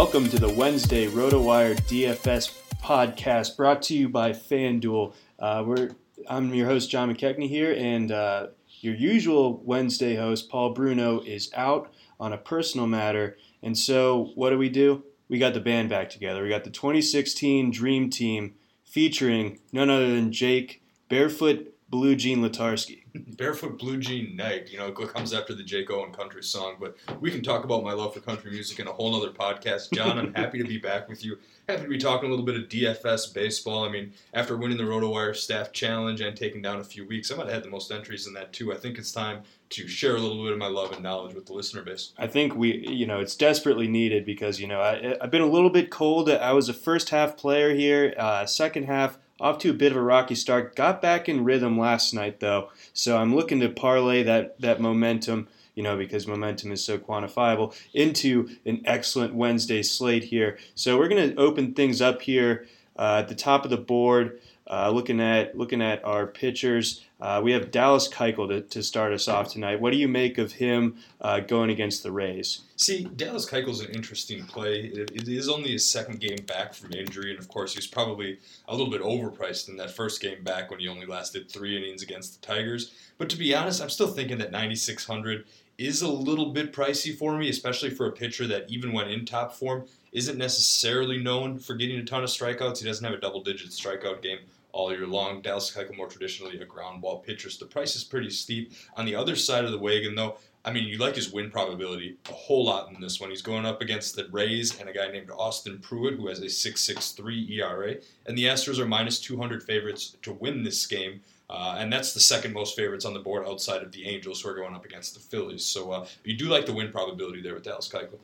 Welcome to the Wednesday RotoWire DFS podcast brought to you by FanDuel. Uh, we're, I'm your host, John McKechnie here, and uh, your usual Wednesday host, Paul Bruno, is out on a personal matter. And so, what do we do? We got the band back together. We got the 2016 Dream Team featuring none other than Jake Barefoot Blue Jean Letarski. Barefoot Blue Jean Night, you know, it comes after the Jake Owen country song, but we can talk about my love for country music in a whole other podcast. John, I'm happy to be back with you. Happy to be talking a little bit of DFS baseball. I mean, after winning the RotoWire Staff Challenge and taking down a few weeks, I might have had the most entries in that too. I think it's time to share a little bit of my love and knowledge with the listener base. I think we, you know, it's desperately needed because, you know, I, I've been a little bit cold. I was a first half player here, uh, second half off to a bit of a rocky start. Got back in rhythm last night though, so I'm looking to parlay that that momentum. You know, because momentum is so quantifiable, into an excellent Wednesday slate here. So we're going to open things up here uh, at the top of the board. Uh, looking at looking at our pitchers, uh, we have Dallas Keuchel to, to start us off tonight. What do you make of him uh, going against the Rays? See, Dallas Keuchel's an interesting play. It, it is only his second game back from injury, and of course, he's probably a little bit overpriced in that first game back when he only lasted three innings against the Tigers. But to be honest, I'm still thinking that 9600 is a little bit pricey for me, especially for a pitcher that even when in top form isn't necessarily known for getting a ton of strikeouts. He doesn't have a double-digit strikeout game all year long. Dallas Keuchel more traditionally a ground ball pitcher, so the price is pretty steep. On the other side of the wagon, though, I mean, you like his win probability a whole lot in this one. He's going up against the Rays and a guy named Austin Pruitt, who has a 6.63 ERA, and the Astros are minus 200 favorites to win this game. Uh, and that's the second most favorites on the board outside of the Angels, who are going up against the Phillies. So uh, you do like the win probability there with Dallas Keuchel.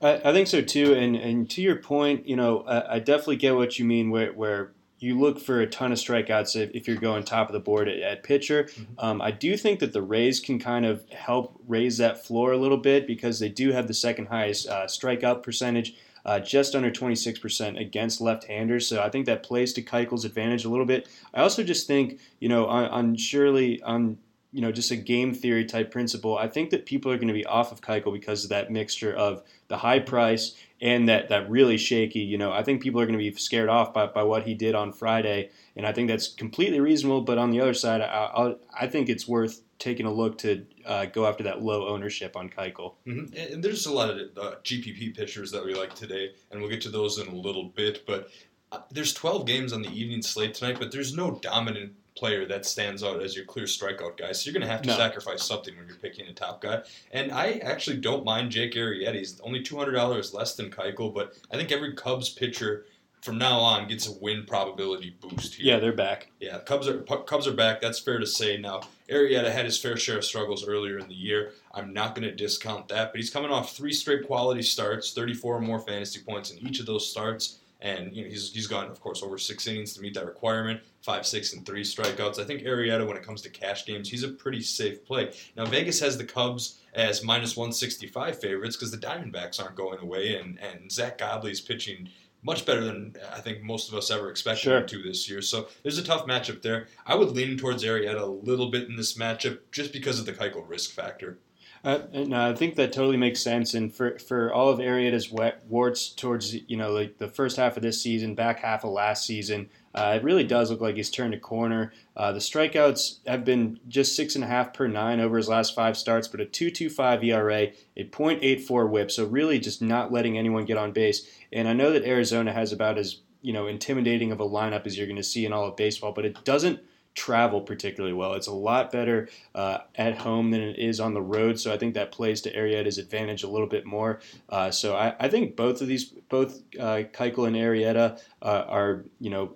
I, I think so too. And and to your point, you know, I, I definitely get what you mean. Where where you look for a ton of strikeouts if, if you're going top of the board at, at pitcher. Mm-hmm. Um, I do think that the Rays can kind of help raise that floor a little bit because they do have the second highest uh, strikeout percentage. Uh, just under 26% against left-handers, so I think that plays to Keuchel's advantage a little bit. I also just think, you know, on, on surely on you know, just a game theory type principle, I think that people are going to be off of Keuchel because of that mixture of the high price and that, that really shaky, you know, I think people are going to be scared off by, by what he did on Friday. And I think that's completely reasonable. But on the other side, I, I, I think it's worth taking a look to uh, go after that low ownership on Keuchel. Mm-hmm. And there's a lot of uh, GPP pitchers that we like today, and we'll get to those in a little bit. But uh, there's 12 games on the evening slate tonight, but there's no dominant player that stands out as your clear strikeout guy. So you're going to have to no. sacrifice something when you're picking a top guy. And I actually don't mind Jake Arrieta. He's only $200 less than Keuchel, but I think every Cubs pitcher from now on gets a win probability boost here. Yeah, they're back. Yeah, Cubs are Cubs are back. That's fair to say. Now, Arrieta had his fair share of struggles earlier in the year. I'm not going to discount that, but he's coming off three straight quality starts, 34 or more fantasy points in each of those starts, and you know he's he's gone, of course, over six innings to meet that requirement. Five, six, and three strikeouts. I think Arrieta, when it comes to cash games, he's a pretty safe play. Now, Vegas has the Cubs as minus 165 favorites because the Diamondbacks aren't going away, and and Zack Godley's pitching much better than I think most of us ever expected Sure. him to this year. So there's a tough matchup there. I would lean towards Arrieta a little bit in this matchup just because of the Keuchel risk factor. Uh, and uh, I think that totally makes sense. And for, for all of Arrieta's warts towards you know like the first half of this season, back half of last season, uh, it really does look like he's turned a corner. Uh, the strikeouts have been just six and a half per nine over his last five starts, but a 2.25 ERA, a .84 WHIP. So really just not letting anyone get on base. And I know that Arizona has about as you know intimidating of a lineup as you're going to see in all of baseball, but it doesn't travel particularly well. It's a lot better uh, at home than it is on the road, so I think that plays to Arrieta's advantage a little bit more. Uh, so I, I, think both of these, both uh, Keuchel and Arietta, uh, are you know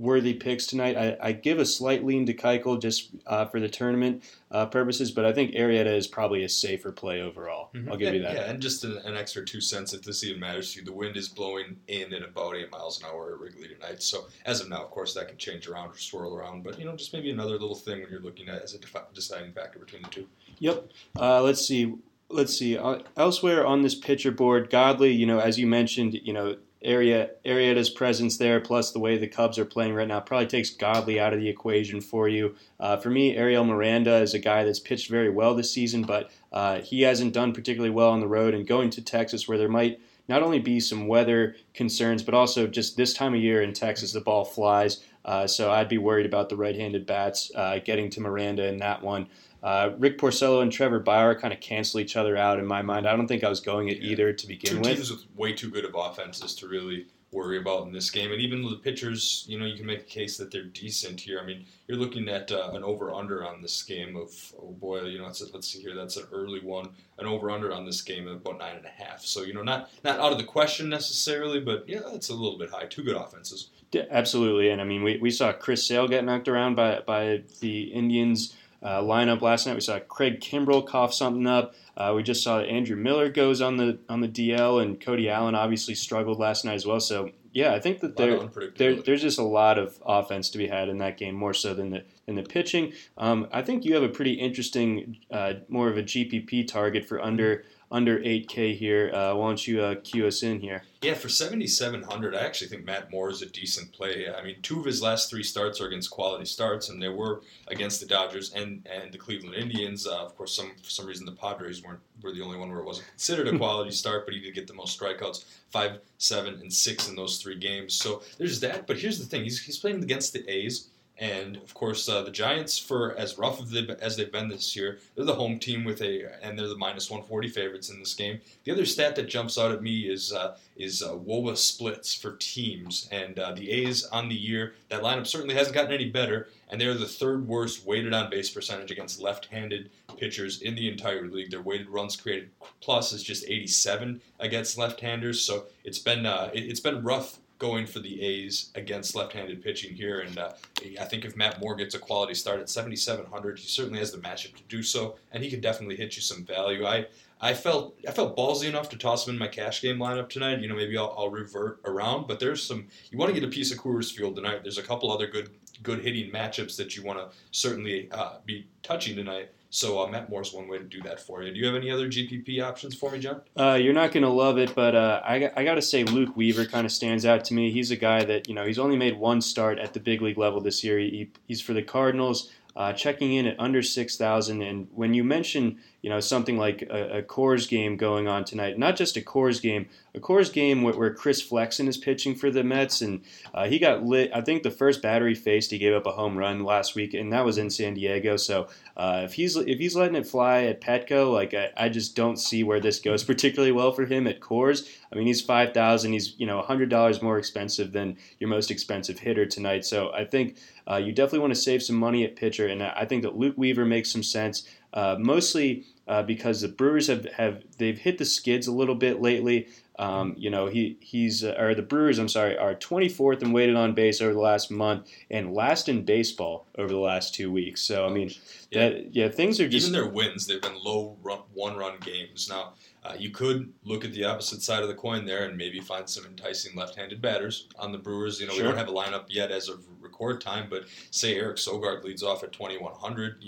worthy picks tonight. I, I, give a slight lean to Keuchel just uh, for the tournament uh, purposes, but I think Arrieta is probably a safer play overall. Mm-hmm. I'll give yeah, you that. Yeah, and just an, an, extra two cents if this even matters to you. The wind is blowing in at about eight miles an hour at Wrigley tonight. So as of now, of course, that can change around or swirl around. But you know, just maybe another little thing when you're looking at as a deciding factor between the two. Yep. Uh, let's see. Let's see. Uh, elsewhere on this pitcher board, Godley. You know, as you mentioned, you know area Arrieta's presence there, plus the way the Cubs are playing right now, probably takes Godley out of the equation for you. Uh, for me, Ariel Miranda is a guy that's pitched very well this season, but uh, he hasn't done particularly well on the road. And going to Texas, where there might not only be some weather concerns, but also just this time of year in Texas, the ball flies. Uh, so I'd be worried about the right-handed bats uh, getting to Miranda in that one. Uh, Rick Porcello and Trevor Bauer kind of cancel each other out in my mind. I don't think I was going at yeah. either to begin Two with. teams with way too good of offenses to really worry about in this game. And even the pitchers, you know, you can make a case that they're decent here. I mean, you're looking at uh, an over/under on this game of oh boy, you know, let's, let's see here, that's an early one, an over/under on this game of about nine and a half. So you know, not not out of the question necessarily, but yeah, it's a little bit high. Two good offenses. Yeah, absolutely, and I mean, we, we saw Chris Sale get knocked around by by the Indians uh, lineup last night. We saw Craig Kimbrel cough something up. Uh, we just saw that Andrew Miller goes on the on the DL, and Cody Allen obviously struggled last night as well. So yeah, I think that there, there there's just a lot of offense to be had in that game, more so than the than the pitching. Um, I think you have a pretty interesting, uh, more of a GPP target for under under 8K here. Uh, why don't you uh, cue us in here? Yeah, for 7,700, I actually think Matt Moore is a decent play. I mean, two of his last three starts are against quality starts, and they were against the Dodgers and, and the Cleveland Indians. Uh, of course, some for some reason the Padres weren't were the only one where it wasn't considered a quality start, but he did get the most strikeouts five, seven, and six in those three games. So there's that. But here's the thing: he's he's playing against the A's. And of course, uh, the Giants, for as rough as they've, been this year, they're the home team with a, and they're the minus 140 favorites in this game. The other stat that jumps out at me is uh, is uh, WOBA splits for teams, and uh, the A's on the year. That lineup certainly hasn't gotten any better, and they're the third worst weighted on base percentage against left-handed pitchers in the entire league. Their weighted runs created plus is just 87 against left-handers, so it's been uh, it, it's been rough going for the A's against left-handed pitching here. And uh, I think if Matt Moore gets a quality start at 7,700, he certainly has the matchup to do so, and he could definitely hit you some value. I I felt I felt ballsy enough to toss him in my cash game lineup tonight. You know, maybe I'll, I'll revert around, but there's some. You want to get a piece of Coors Field tonight. There's a couple other good good hitting matchups that you want to certainly uh, be touching tonight. So uh, Matt Moore's one way to do that for you. Do you have any other GPP options for me, John? Uh, you're not going to love it, but uh, I, I got to say Luke Weaver kind of stands out to me. He's a guy that you know he's only made one start at the big league level this year. He, he's for the Cardinals, uh, checking in at under six thousand. And when you mention you know something like a, a Coors game going on tonight, not just a Coors game, a Coors game where, where Chris Flexen is pitching for the Mets, and uh, he got lit. I think the first batter he faced, he gave up a home run last week, and that was in San Diego. So uh, if he's if he's letting it fly at Petco, like I, I, just don't see where this goes particularly well for him at Coors. I mean, he's five thousand. He's you know hundred dollars more expensive than your most expensive hitter tonight. So I think uh, you definitely want to save some money at pitcher, and I think that Luke Weaver makes some sense. Uh, mostly uh, because the Brewers have, have they've hit the skids a little bit lately. Um, you know, he he's uh, or the Brewers, I'm sorry, are 24th in weighted on base over the last month and last in baseball over the last two weeks. So I mean, Yeah. that yeah, things are just Even their wins, they've been low run, one-run games. Now, uh, you could look at the opposite side of the coin there and maybe find some enticing left-handed batters on the Brewers. You know, Sure. we don't have a lineup yet as of record time, but say Eric Sogard leads off at 2,100.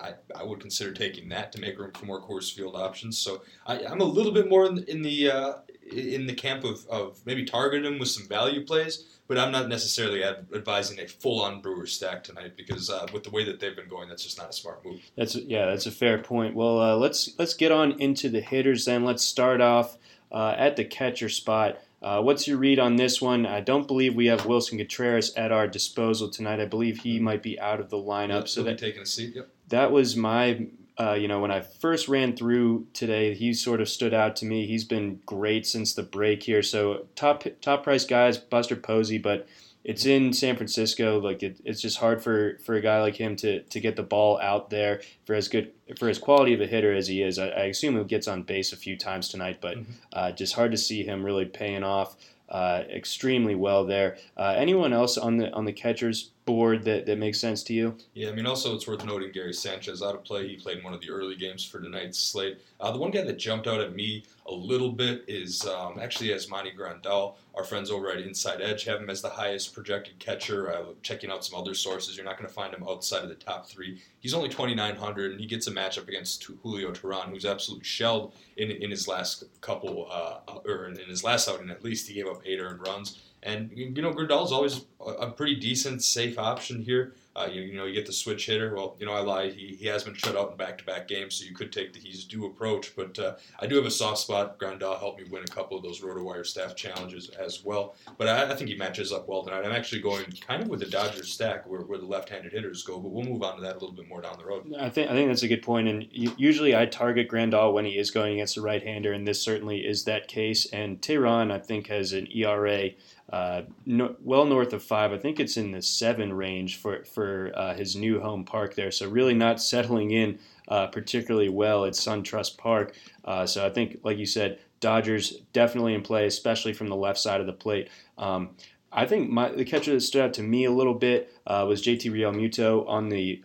I, I would consider taking that to make room for more Coors Field options. So I, I'm a little bit more in the in the, uh, in the camp of, of maybe targeting him with some value plays, but I'm not necessarily ad- advising a full-on Brewer stack tonight because uh, with the way that they've been going, that's just not a smart move. That's yeah, that's a fair point. Well, uh, let's let's get on into the hitters then. Let's start off uh, at the catcher spot. Uh, what's your read on this one? I don't believe we have Wilson Contreras at our disposal tonight. I believe he might be out of the lineup. Yep, so that taking a seat. Yep. That was my uh, you know when I first ran through today, he sort of stood out to me. He's been great since the break here. So top top price guys, Buster Posey, but it's in San Francisco. Like it, it's just hard for, for a guy like him to, to get the ball out there for as good for as quality of a hitter as he is. I, I assume he gets on base a few times tonight, but Mhm. uh, just hard to see him really paying off uh, extremely well there. Uh, anyone else on the on the catchers board that, that makes sense to you? Yeah, I mean, also it's worth noting Gary Sanchez out of play. He played in one of the early games for tonight's slate. Uh, the one guy that jumped out at me a little bit is um, actually Yasmani Grandal. Our friends over at Inside Edge have him as the highest projected catcher. Uh, checking out some other sources, you're not going to find him outside of the top three. He's only 2,900, and he gets a matchup against Julio Teheran, who's absolutely shelled in, in his last couple, uh, or in his last outing at least. He gave up eight earned runs. And you know, Grandal's always a pretty decent, safe option here. Uh, you, you know, you get the switch hitter. Well, you know, I lied. He, he has been shut out in back-to-back games, so you could take the he's due approach. But uh, I do have a soft spot. Grandal helped me win a couple of those RotoWire staff challenges as well. But I, I think he matches up well tonight. I'm actually going kind of with the Dodgers stack where, where the left-handed hitters go. But we'll move on to that a little bit more down the road. I think I think that's a good point. And usually I target Grandal when he is going against a right-hander, and this certainly is that case. And Teheran, I think, has an ERA uh, no, well north of five. I think it's in the seven range for for uh, his new home park there. So really not settling in uh, particularly well at SunTrust Park. Uh, so I think, like you said, Dodgers definitely in play, especially from the left side of the plate. Um, I think my, the catcher that stood out to me a little bit uh, was JT Realmuto on the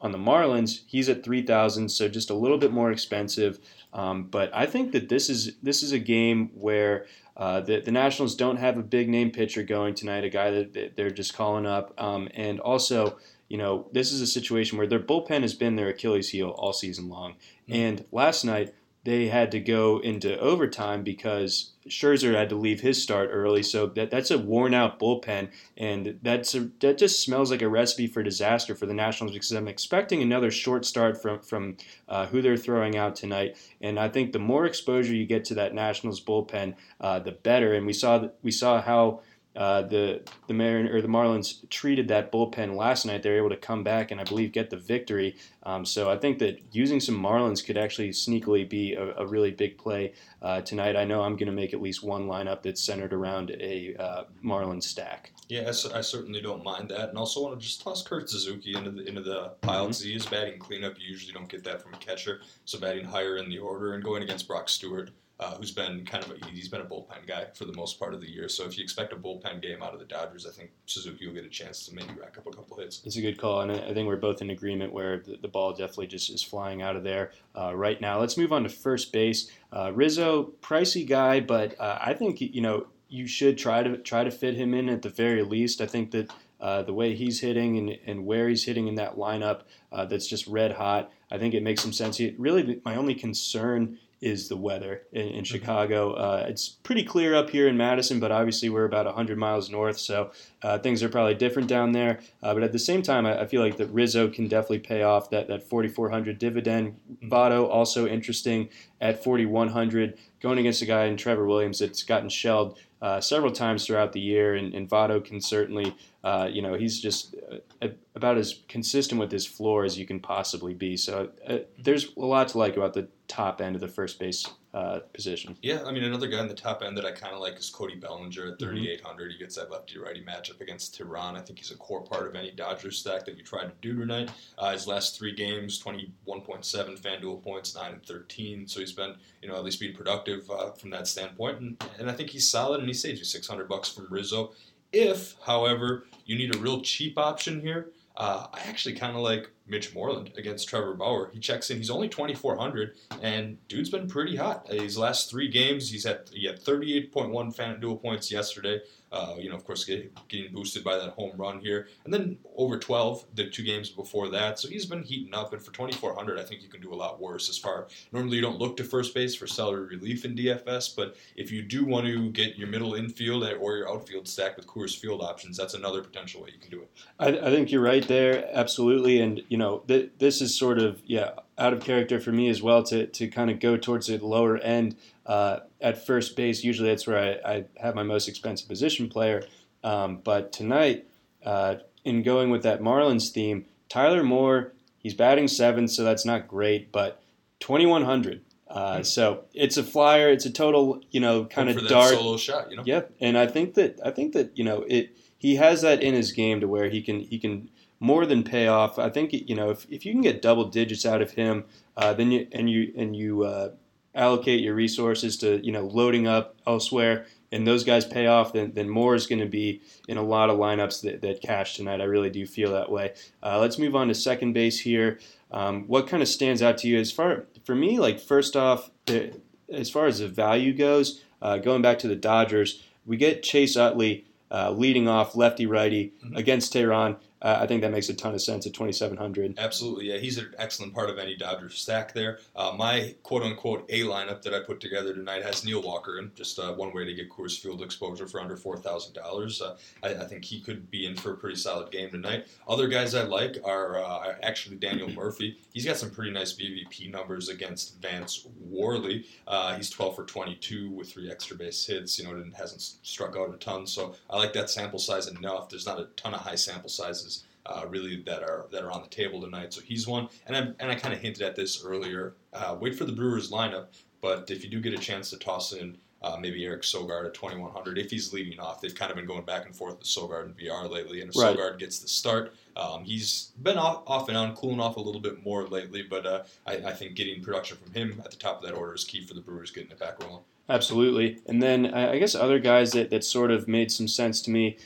on the Marlins. He's at three thousand, so just a little bit more expensive. Um, but I think that this is this is a game where uh, the, the Nationals don't have a big name pitcher going tonight, a guy that, they're just calling up, um, and also. You know, this is a situation where their bullpen has been their Achilles heel all season long. And last night, they had to go into overtime because Scherzer had to leave his start early. So that, that's a worn out bullpen, and that's a, that just smells like a recipe for disaster for the Nationals because I'm expecting another short start from from uh, who they're throwing out tonight. And I think the more exposure you get to that Nationals bullpen, uh, the better. And we saw we saw how. Uh, the the Marin or the Marlins treated that bullpen last night. They're able to come back and I believe get the victory. Um, so I think that using some Marlins could actually sneakily be a, a really big play uh, tonight. I know I'm going to make at least one lineup that's centered around a uh, Marlins stack. Yeah, I, I certainly don't mind that, and also want to just toss Kurt Suzuki into the into the pile because he is batting cleanup. You usually don't get that from a catcher, so batting higher in the order and going against Brock Stewart, uh, who's been kind of a, he's been a bullpen guy for the most part of the year. So if you expect a bullpen game out of the Dodgers, I think Suzuki will get a chance to maybe rack up a couple hits. It's a good call, and I think we're both in agreement where the, the ball definitely just is flying out of there uh, right now. Let's move on to first base. Uh, Rizzo, pricey guy, but uh, I think you know you should try to try to fit him in at the very least. I think that uh, the way he's hitting and, and where he's hitting in that lineup uh, that's just red hot, I think it makes some sense. He, really, my only concern is the weather in, in Chicago. Uh, it's pretty clear up here in Madison, but obviously we're about 100 miles north, so uh, things are probably different down there. Uh, but at the same time, I, I feel like that Rizzo can definitely pay off that, that 4,400 dividend. Votto also interesting at 4,100, going against a guy in Trevor Williams that's gotten shelled uh, several times throughout the year, and, and Votto can certainly, uh, you know, he's just uh, about as consistent with his floor as you can possibly be. So uh, there's a lot to like about the top end of the first base uh, position. Yeah, I mean another guy in the top end that I kind of like is Cody Bellinger at Mm-hmm. 3,800. He gets that lefty righty matchup against Teheran. I think he's a core part of any Dodgers stack that you try to do tonight. Uh, his last three games, 21.7 FanDuel points, nine and 13. So he's been you know at least being productive uh, from that standpoint, and, and I think he's solid and he saves you 600 bucks from Rizzo. If, however, you need a real cheap option here, uh, I actually kind of like Mitch Moreland against Trevor Bauer. He checks in. He's only 2,400, and dude's been pretty hot. His last three games, he's had he had 38.1 FanDuel points yesterday. Uh, you know, of course, get, getting boosted by that home run here, and then over 12 the two games before that. So he's been heating up, and for 2,400, I think you can do a lot worse. As far normally you don't look to first base for salary relief in DFS, but if you do want to get your middle infield or your outfield stacked with Coors Field options, that's another potential way you can do it. I, I think you're right there, absolutely. And you know, th- this is sort of yeah out of character for me as well to to kind of go towards the lower end uh, at first base. Usually, that's where I, I have my most expensive position player. Um, but tonight, uh, in going with that Marlins theme, Tyler Moore, he's batting seventh, so that's not great, but 2100. Uh, so it's a flyer. It's a total, you know, kind of dark. solo shot, you know. Yep, and I think that I think that you know it. He has that in his game to where he can he can more than pay off. I think you know if, if you can get double digits out of him, uh, then you and you and you uh, allocate your resources to you know loading up elsewhere, and those guys pay off, then then Moore is going to be in a lot of lineups that, that cash tonight. I really do feel that way. Uh, let's move on to second base here. Um, what kind of stands out to you as far for me? Like first off, the, as far as the value goes, uh, going back to the Dodgers, we get Chase Utley uh, leading off lefty righty against Teheran. Uh, I think that makes a ton of sense at 2,700. Absolutely, yeah. He's an excellent part of any Dodgers stack there. Uh, my quote unquote A lineup that I put together tonight has Neil Walker in. Just uh, one way to get Coors Field exposure for under four thousand uh, dollars. I, I think he could be in for a pretty solid game tonight. Other guys I like are uh, actually Daniel Murphy. He's got some pretty nice BVP numbers against Vance Worley. Uh, he's 12 for 22 with three extra base hits. You know, and hasn't struck out a ton. So I like that sample size enough. There's not a ton of high sample sizes uh, really that are that are on the table tonight. So he's one, and I and I kind of hinted at this earlier. Uh, wait for the Brewers lineup, but if you do get a chance to toss in uh, maybe Eric Sogard at 2100, if he's leading off, they've kind of been going back and forth with Sogard and VR lately, and if Right. Sogard gets the start. Um, he's been off, off and on, cooling off a little bit more lately, but uh, I, I think getting production from him at the top of that order is key for the Brewers getting it back rolling. Absolutely. And then I I guess other guys that, that sort of made some sense to me.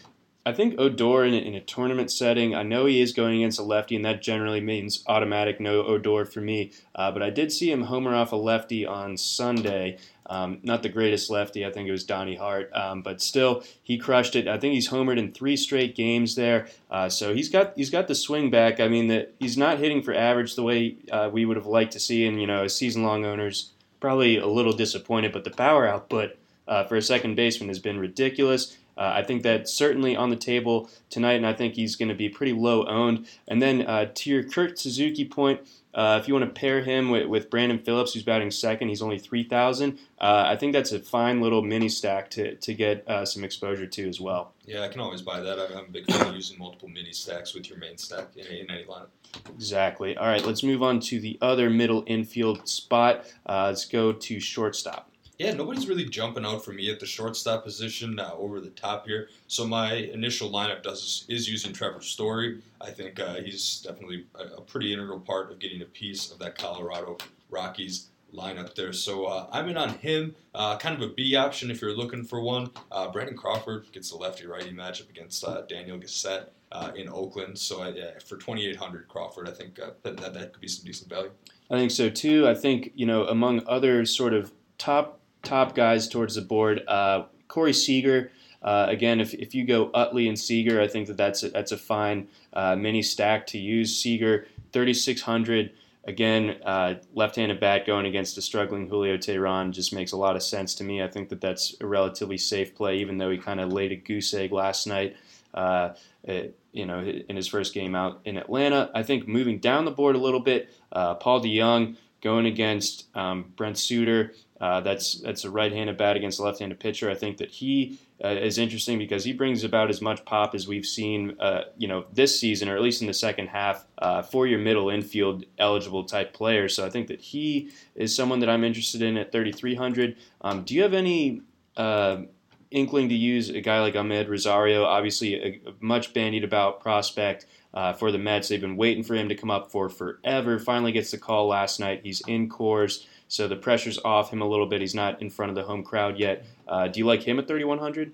I think Odor in a, in a tournament setting, I know he is going against a lefty, and that generally means automatic no Odor for me. Uh, but I did see him homer off a lefty on Sunday. Um, not the greatest lefty, I think it was Donnie Hart, um, but still he crushed it. I think he's homered in three straight games there, uh, so he's got he's got the swing back. I mean that he's not hitting for average the way uh, we would have liked to see, and you know, as season long owners probably a little disappointed, but the power output uh, for a second baseman has been ridiculous. Uh, I think that's certainly on the table tonight, and I think he's going to be pretty low owned. And then uh, to your Kurt Suzuki point, uh, if you want to pair him with, with Brandon Phillips, who's batting second, he's only 3,000. Uh, I think that's a fine little mini stack to, to get uh, some exposure to as well. Yeah, I can always buy that. I'm, a big fan of using multiple mini stacks with your main stack in, in any lineup. Exactly. All right, let's move on to the other middle infield spot. Uh, let's go to shortstop. Yeah, nobody's really jumping out for me at the shortstop position uh, over the top here. So my initial lineup does is using Trevor Story. I think uh, he's definitely a, a pretty integral part of getting a piece of that Colorado Rockies lineup there. So uh, I'm in on him. Uh, kind of a B option if you're looking for one. Uh, Brandon Crawford gets the lefty righty matchup against uh, Daniel Gossett uh, in Oakland. So yeah, for 2,800 Crawford, I think uh, that that could be some decent value. I think so too. I think you know among other sort of top top guys towards the board, uh, Corey Seager. Uh, again, if, if you go Utley and Seager, I think that that's a, that's a fine uh, mini stack to use. Seager, 3,600. Again, uh, left-handed bat going against a struggling Julio Teheran just makes a lot of sense to me. I think that that's a relatively safe play, even though he kind of laid a goose egg last night. Uh, it- you know, in his first game out in Atlanta. I think moving down the board a little bit, uh, Paul DeJong going against um, Brent Suter. Uh, that's that's a right-handed bat against a left-handed pitcher. I think that he uh, is interesting because he brings about as much pop as we've seen, uh, you know, this season or at least in the second half uh, for your middle infield eligible type player. So I think that he is someone that I'm interested in at 3,300. Um, do you have any? Uh, inkling to use a guy like Amed Rosario, obviously a, a much bandied about prospect uh, for the Mets. They've been waiting for him to come up for forever. Finally gets the call last night. He's in Coors. So the pressure's off him a little bit. He's not in front of the home crowd yet. Uh, do you like him at 3,100?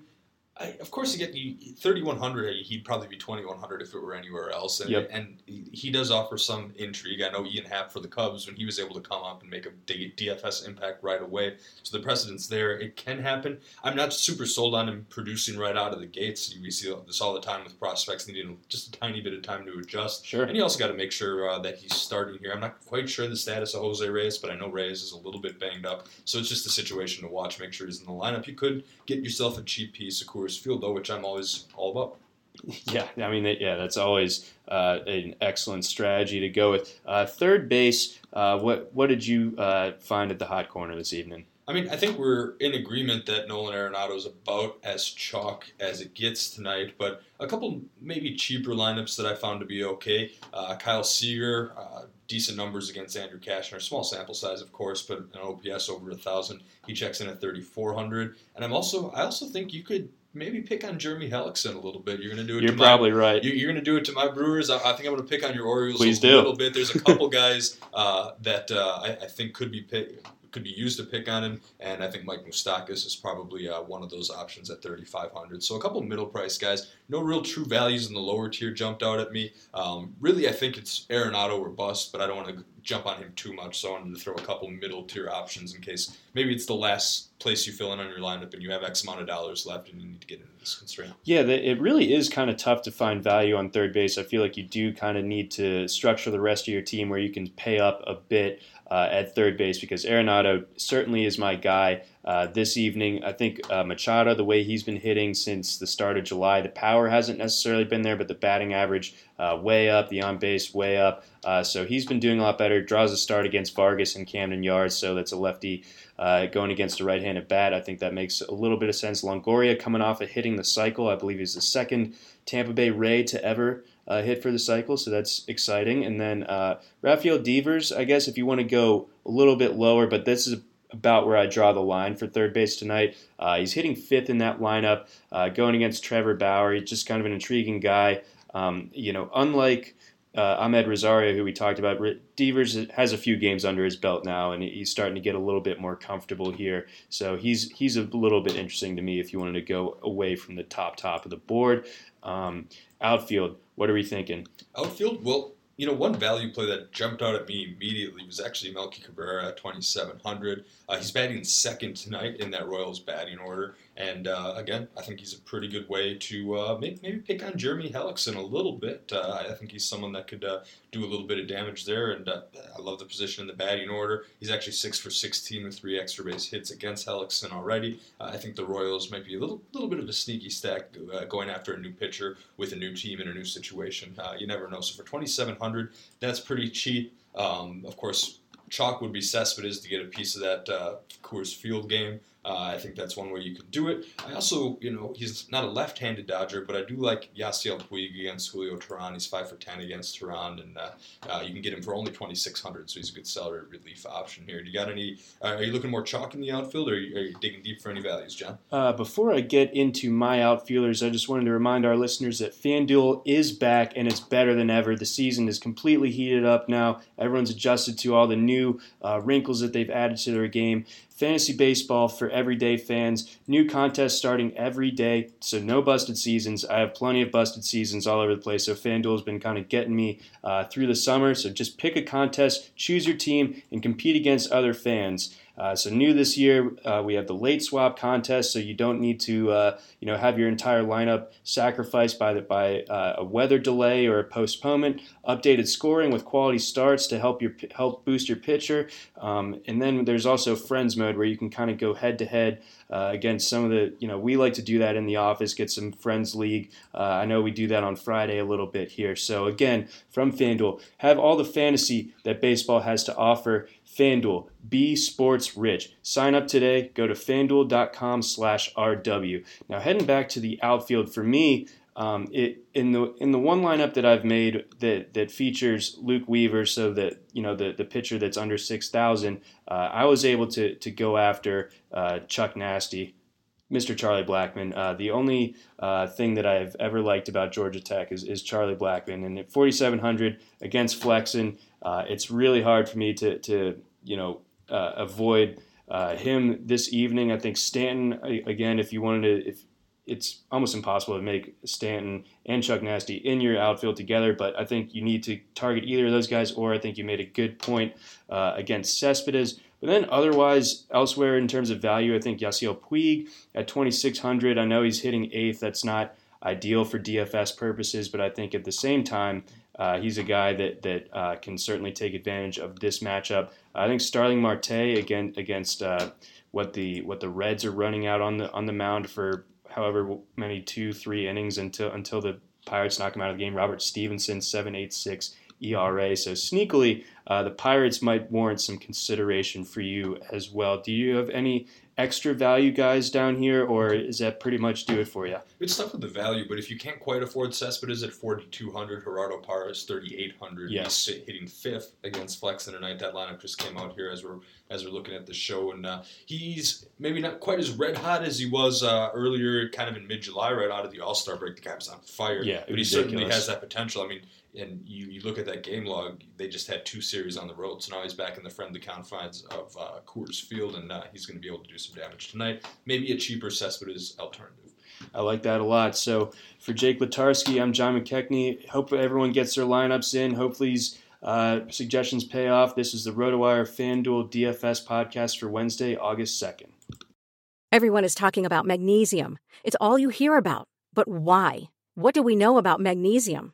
I, of course, you get 3,100. He'd probably be 2,100 if it were anywhere else. And, yep. and he does offer some intrigue. I know Ian Happ for the Cubs when he was able to come up and make a DFS impact right away. So the precedent's there. It can happen. I'm not super sold on him producing right out of the gates. We see this all the time with prospects needing just a tiny bit of time to adjust. Sure. And you also got to make sure uh, that he's starting here. I'm not quite sure the status of Jose Reyes, but I know Reyes is a little bit banged up. So it's just a situation to watch. Make sure he's in the lineup. You could get yourself a cheap piece of Coors Field, though, which I'm always all about. Yeah, I mean, yeah, that's always uh, an excellent strategy to go with. Uh, third base, uh, what what did you uh, find at the hot corner this evening? I mean, I think we're in agreement that Nolan Arenado is about as chalk as it gets tonight, but a couple maybe cheaper lineups that I found to be okay. Uh, Kyle Seager, uh, decent numbers against Andrew Cashner, small sample size, of course, but an OPS over a thousand. He checks in at 3,400, and I'm also I also think you could maybe pick on Jeremy Hellickson a little bit. You're going to do it. You're probably my, right. You're, going to do it to my Brewers. I, I think I'm going to pick on your Orioles Please a do. little bit. There's a couple guys uh, that uh, I, I, think could be pick, could be used to pick on him, and I think Mike Moustakas is probably uh, one of those options at 3,500. So a couple middle price guys. No real true values in the lower tier jumped out at me. Um, really, I think it's Arenado or bust, but I don't want to jump on him too much, so I wanted to throw a couple middle tier options in case maybe it's the last place you fill in on your lineup and you have X amount of dollars left and you need to get into this constraint. Yeah, it really is kind of tough to find value on third base. I feel like you do kind of need to structure the rest of your team where you can pay up a bit uh, at third base because Arenado certainly is my guy. Uh, this evening, I think uh, Machado, the way he's been hitting since the start of July, the power hasn't necessarily been there, but the batting average uh, way up, the on base way up. Uh, so he's been doing a lot better. Draws a start against Vargas and Camden Yards, so that's a lefty uh, going against a right handed bat. I think that makes a little bit of sense. Longoria coming off of hitting the cycle. I believe he's the second Tampa Bay Ray to ever uh, hit for the cycle, so that's exciting. And then uh, Rafael Devers, I guess if you want to go a little bit lower, but this is about where I draw the line for third base tonight. Uh, he's hitting fifth in that lineup, uh, going against Trevor Bauer. He's just kind of an intriguing guy. Um, you know, unlike uh, Amed Rosario, who we talked about, Devers has a few games under his belt now, and he's starting to get a little bit more comfortable here. So he's he's a little bit interesting to me if you wanted to go away from the top top of the board. Um, outfield, what are we thinking? Outfield, well, you know, one value play that jumped out at me immediately was actually Melky Cabrera at 2,700. Uh, he's batting second tonight in that Royals batting order. And uh, again, I think he's a pretty good way to uh, maybe, maybe, pick on Jeremy Hellickson a little bit. Uh, I think he's someone that could uh, do a little bit of damage there. And uh, I love the position in the batting order. He's actually 6 for 16 with three extra base hits against Hellickson already. I think the Royals might be a little, little bit of a sneaky stack going after a new pitcher with a new team in a new situation. you never know. So for 2,700, that's pretty cheap. Um, of course, chalk would be Cespedes to get a piece of that uh, Coors Field game. Uh, I think that's one way you could do it. I also, you know, he's not a left-handed Dodger, but I do like Yasiel Puig against Julio Teheran. He's five for ten against Teheran, and uh, uh, you can get him for only twenty-six hundred. So he's a good salary relief option here. Do you got any? Uh, are you looking more chalk in the outfield, or are you, are you digging deep for any values, John? Uh, before I get into my outfielders, I just wanted to remind our listeners that FanDuel is back and it's better than ever. The season is completely heated up now. Everyone's adjusted to all the new uh, wrinkles that they've added to their game. Fantasy baseball for everyday fans. New contests starting every day, so no busted seasons. I have plenty of busted seasons all over the place, so FanDuel has been kind of getting me uh, through the summer. So just pick a contest, choose your team, and compete against other fans. Uh, so new this year, uh, we have the late swap contest, so you don't need to, uh, you know, have your entire lineup sacrificed by the, by uh, a weather delay or a postponement. Updated scoring with quality starts to help your help boost your pitcher, um, and then there's also friends mode where you can kind of go head to head against some of the, you know, we like to do that in the office, get some friends league. Uh, I know we do that on Friday a little bit here. So again, from FanDuel, have all the fantasy that baseball has to offer FanDuel, be sports rich. Sign up today. Go to fanduel.com slash RW. Now, heading back to the outfield for me, um, it in the in the one lineup that I've made that that features Luke Weaver, so that you know the the pitcher that's under six thousand, uh, I was able to to go after uh, Chuck Nasty, Mr. Charlie Blackmon. Uh, the only uh, thing that I've ever liked about Georgia Tech is, is Charlie Blackmon. and at forty seven hundred against Flexen, uh, it's really hard for me to to you know uh, avoid. him this evening, I think Stanton again. If you wanted to, if it's almost impossible to make Stanton and Chuck Nasty in your outfield together. But I think you need to target either of those guys, or I think you made a good point uh, against Cespedes. But then otherwise, elsewhere in terms of value, I think Yasiel Puig at 2,600. I know he's hitting eighth. That's not ideal for DFS purposes, but I think at the same time, uh, he's a guy that that uh, can certainly take advantage of this matchup. I think Starling Marte again against uh, what the what the Reds are running out on the on the mound for however many two, three innings until until the Pirates knock him out of the game. Robert Stephenson 7.86 ERA. So sneakily, uh, the Pirates might warrant some consideration for you as well. Do you have any extra value guys down here, or is that pretty much do it for you? It's tough with the value, but if you can't quite afford Cespedes at 4,200, Gerardo Parra 3,800. Yes. He's hitting fifth against Flex Flexen tonight. That lineup just came out here as we're as we're looking at the show, and uh, he's maybe not quite as red hot as he was uh, earlier, kind of in mid July, right out of the All Star break. The guy was on fire. Yeah, but he ridiculous. certainly has that potential. I mean, and you, you look at that game log, they just had two series on the road. So now he's back in the friendly confines of uh, Coors Field, and uh, he's going to be able to do some damage tonight. Maybe a cheaper Cespedes alternative. I like that a lot. So for Jake Letarski, I'm John McKechnie. Hope everyone gets their lineups in. Hopefully these uh, suggestions pay off. This is the RotoWire FanDuel DFS podcast for Wednesday, August 2nd. Everyone is talking about magnesium. It's all you hear about. But why? What do we know about magnesium?